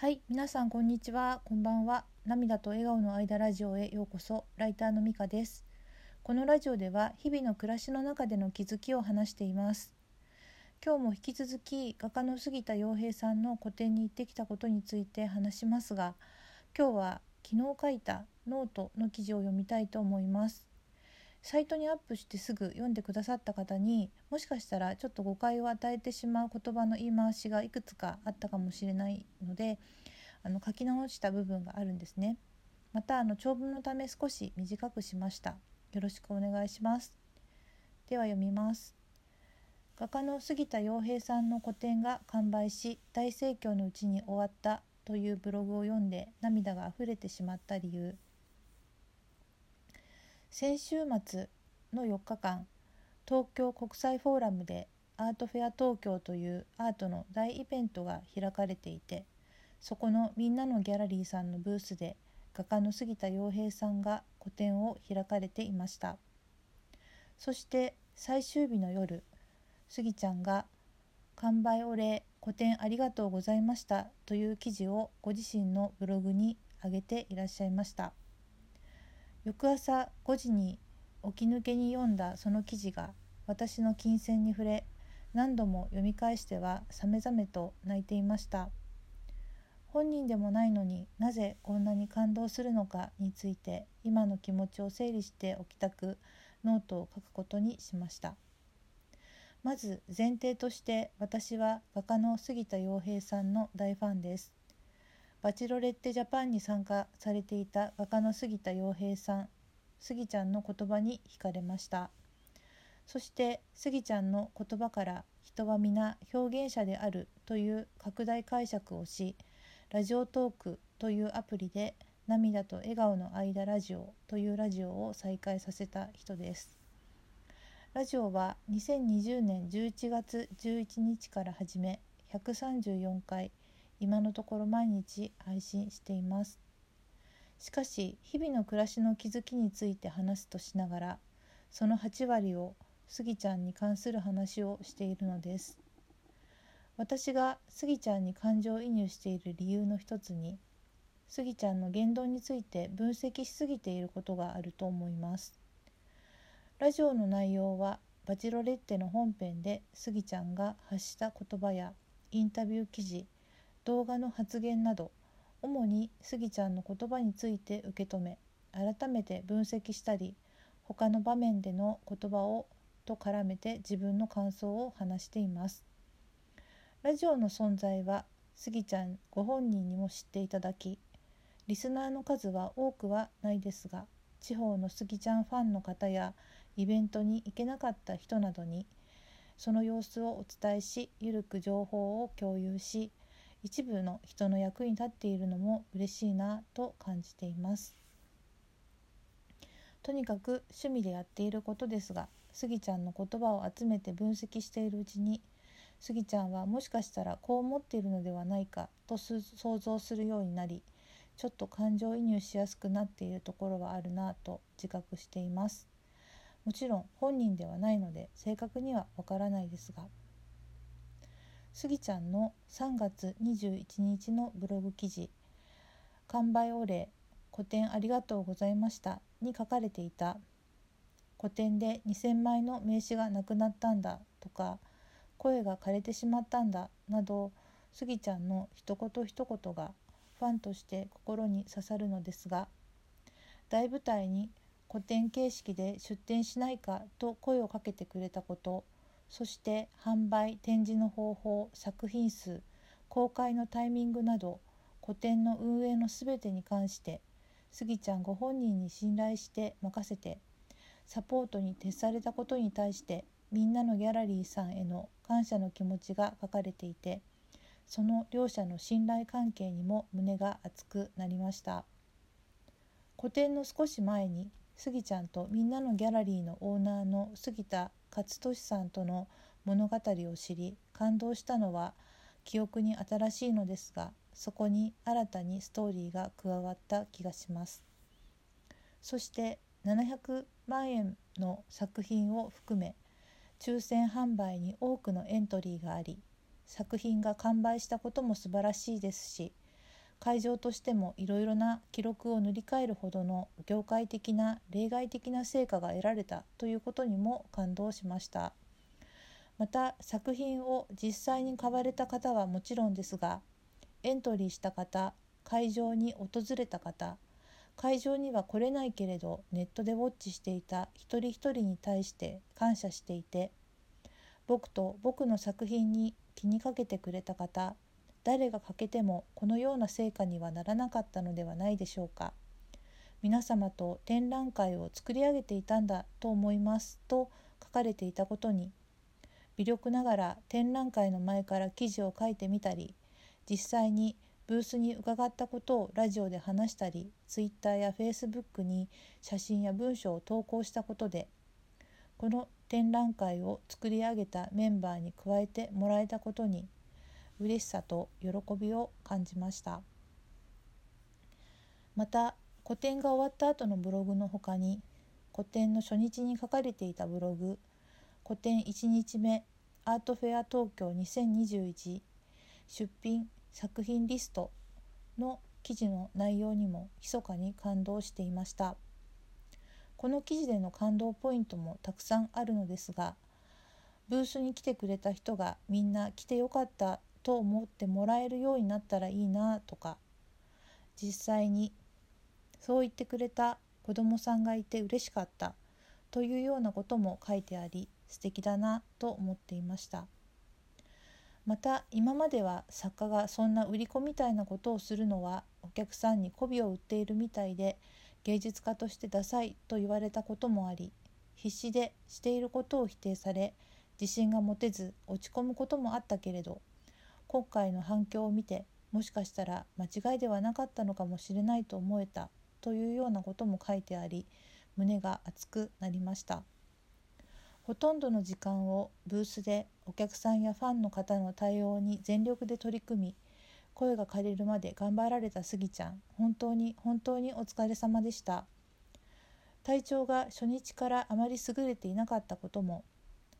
はい、皆さんこんにちは、こんばんは。涙と笑顔の間ラジオへようこそ。ライターのみかです。このラジオでは日々の暮らしの中での気づきを話しています。今日も引き続き画家の杉田陽平さんの個展に行ってきたことについて話しますが、今日は昨日書いたノートの記事を読みたいと思います。サイトにアップしてすぐ読んでくださった方にもしかしたらちょっと誤解を与えてしまう言葉の言い回しがいくつかあったかもしれないのであの書き直した部分があるんですね。またあの長文のため少し短くしました。よろしくお願いします。では読みます。画家の杉田洋平さんの個展が完売し大盛況のうちに終わったというブログを読んで涙があふれてしまった理由。先週末の4日間東京国際フォーラムでアートフェア東京というアートの大イベントが開かれていてそこのみんなのギャラリーさんのブースで画家の杉田洋平さんが個展を開かれていました。そして最終日の夜杉ちゃんが「完売お礼個展ありがとうございました」という記事をご自身のブログに上げていらっしゃいました。翌朝5時に起き抜けに読んだその記事が私の金銭に触れ何度も読み返してはさめざめと泣いていました。本人でもないのになぜこんなに感動するのかについて今の気持ちを整理しておきたくノートを書くことにしました。まず前提として私は画家の杉田陽平さんの大ファンです。バチェロレッテジャパンに参加されていた画家の杉田陽平さん杉ちゃんの言葉に惹かれました。そして杉ちゃんの言葉から人は皆表現者であるという拡大解釈をしラジオトークというアプリで涙と笑顔の間ラジオというラジオを再開させた人です。ラジオは2020年11月11日から始め134回今のところ毎日配信しています。しかし日々の暮らしの気づきについて話すとしながらその8割をスギちゃんに関する話をしているのです。私がスギちゃんに感情移入している理由の一つにスギちゃんの言動について分析しすぎていることがあると思います。ラジオの内容はバチロレッテの本編でスギちゃんが発した言葉やインタビュー記事動画の発言など主にスギちゃんの言葉について受け止め改めて分析したり他の場面での言葉をと絡めて自分の感想を話しています。ラジオの存在はスギちゃんご本人にも知っていただきリスナーの数は多くはないですが地方のスギちゃんファンの方やイベントに行けなかった人などにその様子をお伝えしゆるく情報を共有し一部の人の役に立っているのも嬉しいなと感じています。とにかく趣味でやっていることですがスギちゃんの言葉を集めて分析しているうちにスギちゃんはもしかしたらこう思っているのではないかと想像するようになりちょっと感情移入しやすくなっているところはあるなと自覚しています。もちろん本人ではないので正確にはわからないですがスギちゃんの3月21日のブログ記事「完売お礼個展ありがとうございました」に書かれていた「個展で2,000枚の名刺がなくなったんだ」とか「声が枯れてしまったんだ」などスギちゃんの一言一言がファンとして心に刺さるのですが大舞台に個展形式で出展しないかと声をかけてくれたことそして販売展示の方法作品数公開のタイミングなど個展の運営の全てに関してスギちゃんご本人に信頼して任せてサポートに徹されたことに対してみんなのギャラリーさんへの感謝の気持ちが書かれていてその両者の信頼関係にも胸が熱くなりました。個展の少し前にスギちゃんとみんなのギャラリーのオーナーの杉田勝利さんとの物語を知り感動したのは記憶に新しいのですがそこに新たにストーリーが加わった気がします。そして700万円の作品を含め抽選販売に多くのエントリーがあり作品が完売したことも素晴らしいですし会場としてもいろいろな記録を塗り替えるほどの業界的な例外的な成果が得られたということにも感動しました。また作品を実際に買われた方はもちろんですがエントリーした方会場に訪れた方会場には来れないけれどネットでウォッチしていた一人一人に対して感謝していて僕と僕の作品に気にかけてくれた方誰が欠けてもこのような成果にはならなかったのではないでしょうか。皆様と展覧会を作り上げていたんだと思います。と書かれていたことに微力ながら展覧会の前から記事を書いてみたり実際にブースに伺ったことをラジオで話したりツイッターやフェイスブックに写真や文章を投稿したことでこの展覧会を作り上げたメンバーに加えてもらえたことに嬉しさと喜びを感じました。また個展が終わった後のブログの他に個展の初日に書かれていたブログ個展1日目アートフェア東京2021出品作品リストの記事の内容にも密かに感動していました。この記事での感動ポイントもたくさんあるのですがブースに来てくれた人がみんな来てよかったと思ってもらえるようになったらいいなとか実際にそう言ってくれた子どもさんがいて嬉しかったというようなことも書いてあり素敵だなと思っていました。また今までは作家がそんな売り子みたいなことをするのはお客さんに媚びを売っているみたいで芸術家としてダサいと言われたこともあり必死でしていることを否定され自信が持てず落ち込むこともあったけれど今回の反響を見てもしかしたら間違いではなかったのかもしれないと思えたというようなことも書いてあり胸が熱くなりました。ほとんどの時間をブースでお客さんやファンの方の対応に全力で取り組み声が枯れるまで頑張られたスギちゃん本当に本当にお疲れ様でした。体調が初日からあまり優れていなかったことも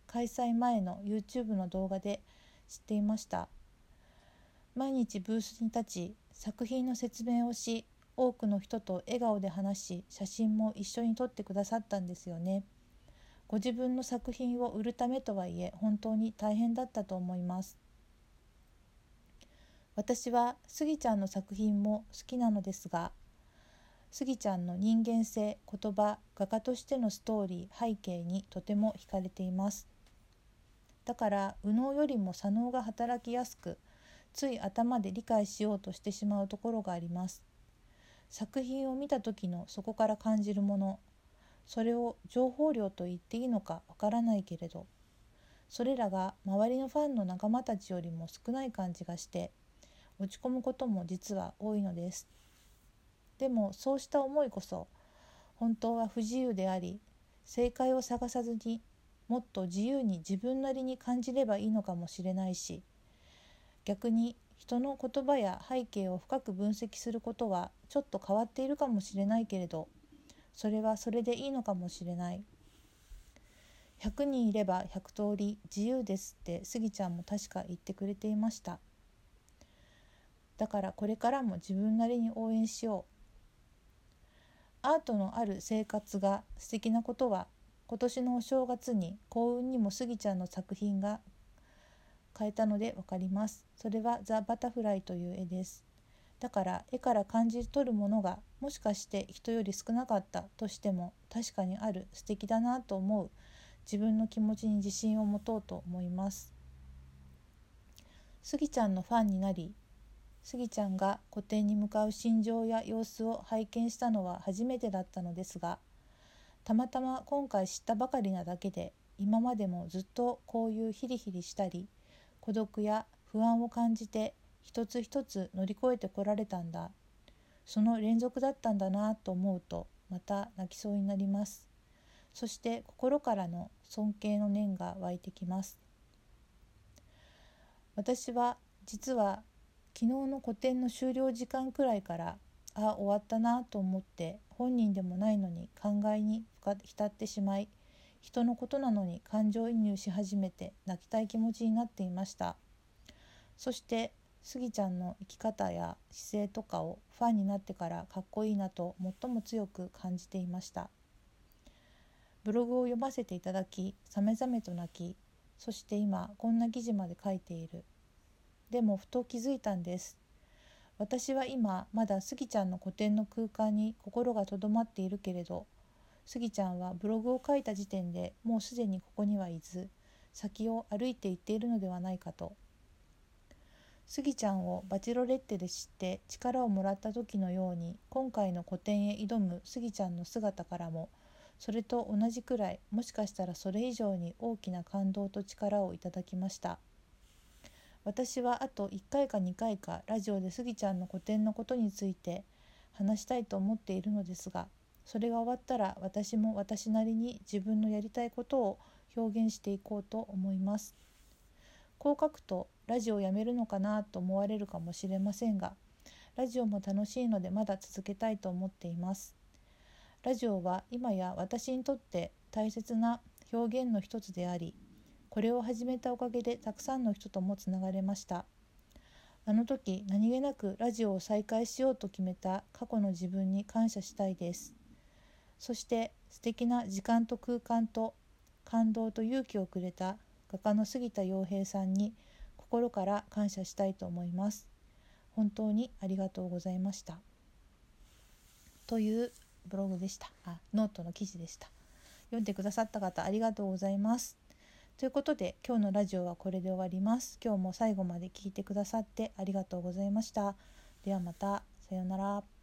開催前の YouTube の動画で知っていました。毎日ブースに立ち作品の説明をし多くの人と笑顔で話し写真も一緒に撮ってくださったんですよね。ご自分の作品を売るためとはいえ本当に大変だったと思います。私はスギちゃんの作品も好きなのですがスギちゃんの人間性言葉画家としてのストーリー背景にとても惹かれています。だから右脳よりも左脳が働きやすくつい頭で理解しようとしてしまうところがあります。作品を見た時のそこから感じるものそれを情報量と言っていいのかわからないけれどそれらが周りのファンの仲間たちよりも少ない感じがして落ち込むことも実は多いのです。でもそうした思いこそ本当は不自由であり正解を探さずにもっと自由に自分なりに感じればいいのかもしれないし逆に人の言葉や背景を深く分析することはちょっと変わっているかもしれないけれどそれはそれでいいのかもしれない。100人いれば100通り自由ですってスギちゃんも確か言ってくれていました。だからこれからも自分なりに応援しよう。アートのある生活が素敵なことは今年のお正月に幸運にもスギちゃんの作品が変えたので分かります。それはザ・バタフライという絵です。だから絵から感じ取るものがもしかして人より少なかったとしても確かにある素敵だなと思う自分の気持ちに自信を持とうと思います。スギちゃんのファンになりスギちゃんが個展に向かう心情や様子を拝見したのは初めてだったのですがたまたま今回知ったばかりなだけで今までもずっとこういうヒリヒリしたり孤独や不安を感じて一つ一つ乗り越えてこられたんだ。その連続だったんだなと思うとまた泣きそうになります。そして心からの尊敬の念が湧いてきます。私は実は昨日の個展の終了時間くらいからあ終わったなと思って本人でもないのに考えに浸ってしまい人のことなのに感情移入し始めて泣きたい気持ちになっていました。そしてスギちゃんの生き方や姿勢とかをファンになってからかっこいいなと最も強く感じていました。ブログを読ませていただきさめざめと泣きそして今こんな記事まで書いている。でもふと気づいたんです。私は今まだスギちゃんの古典の空間に心がとどまっているけれどスギちゃんはブログを書いた時点でもうすでにここにはいず先を歩いていっているのではないかと。スギちゃんをバチロレッテで知って力をもらった時のように今回の個展へ挑むスギちゃんの姿からもそれと同じくらいもしかしたらそれ以上に大きな感動と力をいただきました。私はあと1回か2回かラジオでスギちゃんの個展のことについて話したいと思っているのですがそれが終わったら私も私なりに自分のやりたいことを表現していこうと思います。こう書くとラジオをやめるのかなと思われるかもしれませんがラジオも楽しいのでまだ続けたいと思っています。ラジオは今や私にとって大切な表現の一つでありこれを始めたおかげでたくさんの人ともつながれました。あの時何気なくラジオを再開しようと決めた過去の自分に感謝したいです。そして素敵な時間と空間と感動と勇気をくれた画家の杉田洋平さんに心から感謝したいと思います。本当にありがとうございました。というブログでした。あノートの記事でした。読んでくださった方ありがとうございます。ということで今日のラジオはこれで終わります。今日も最後まで聞いてくださってありがとうございました。ではまたさようなら。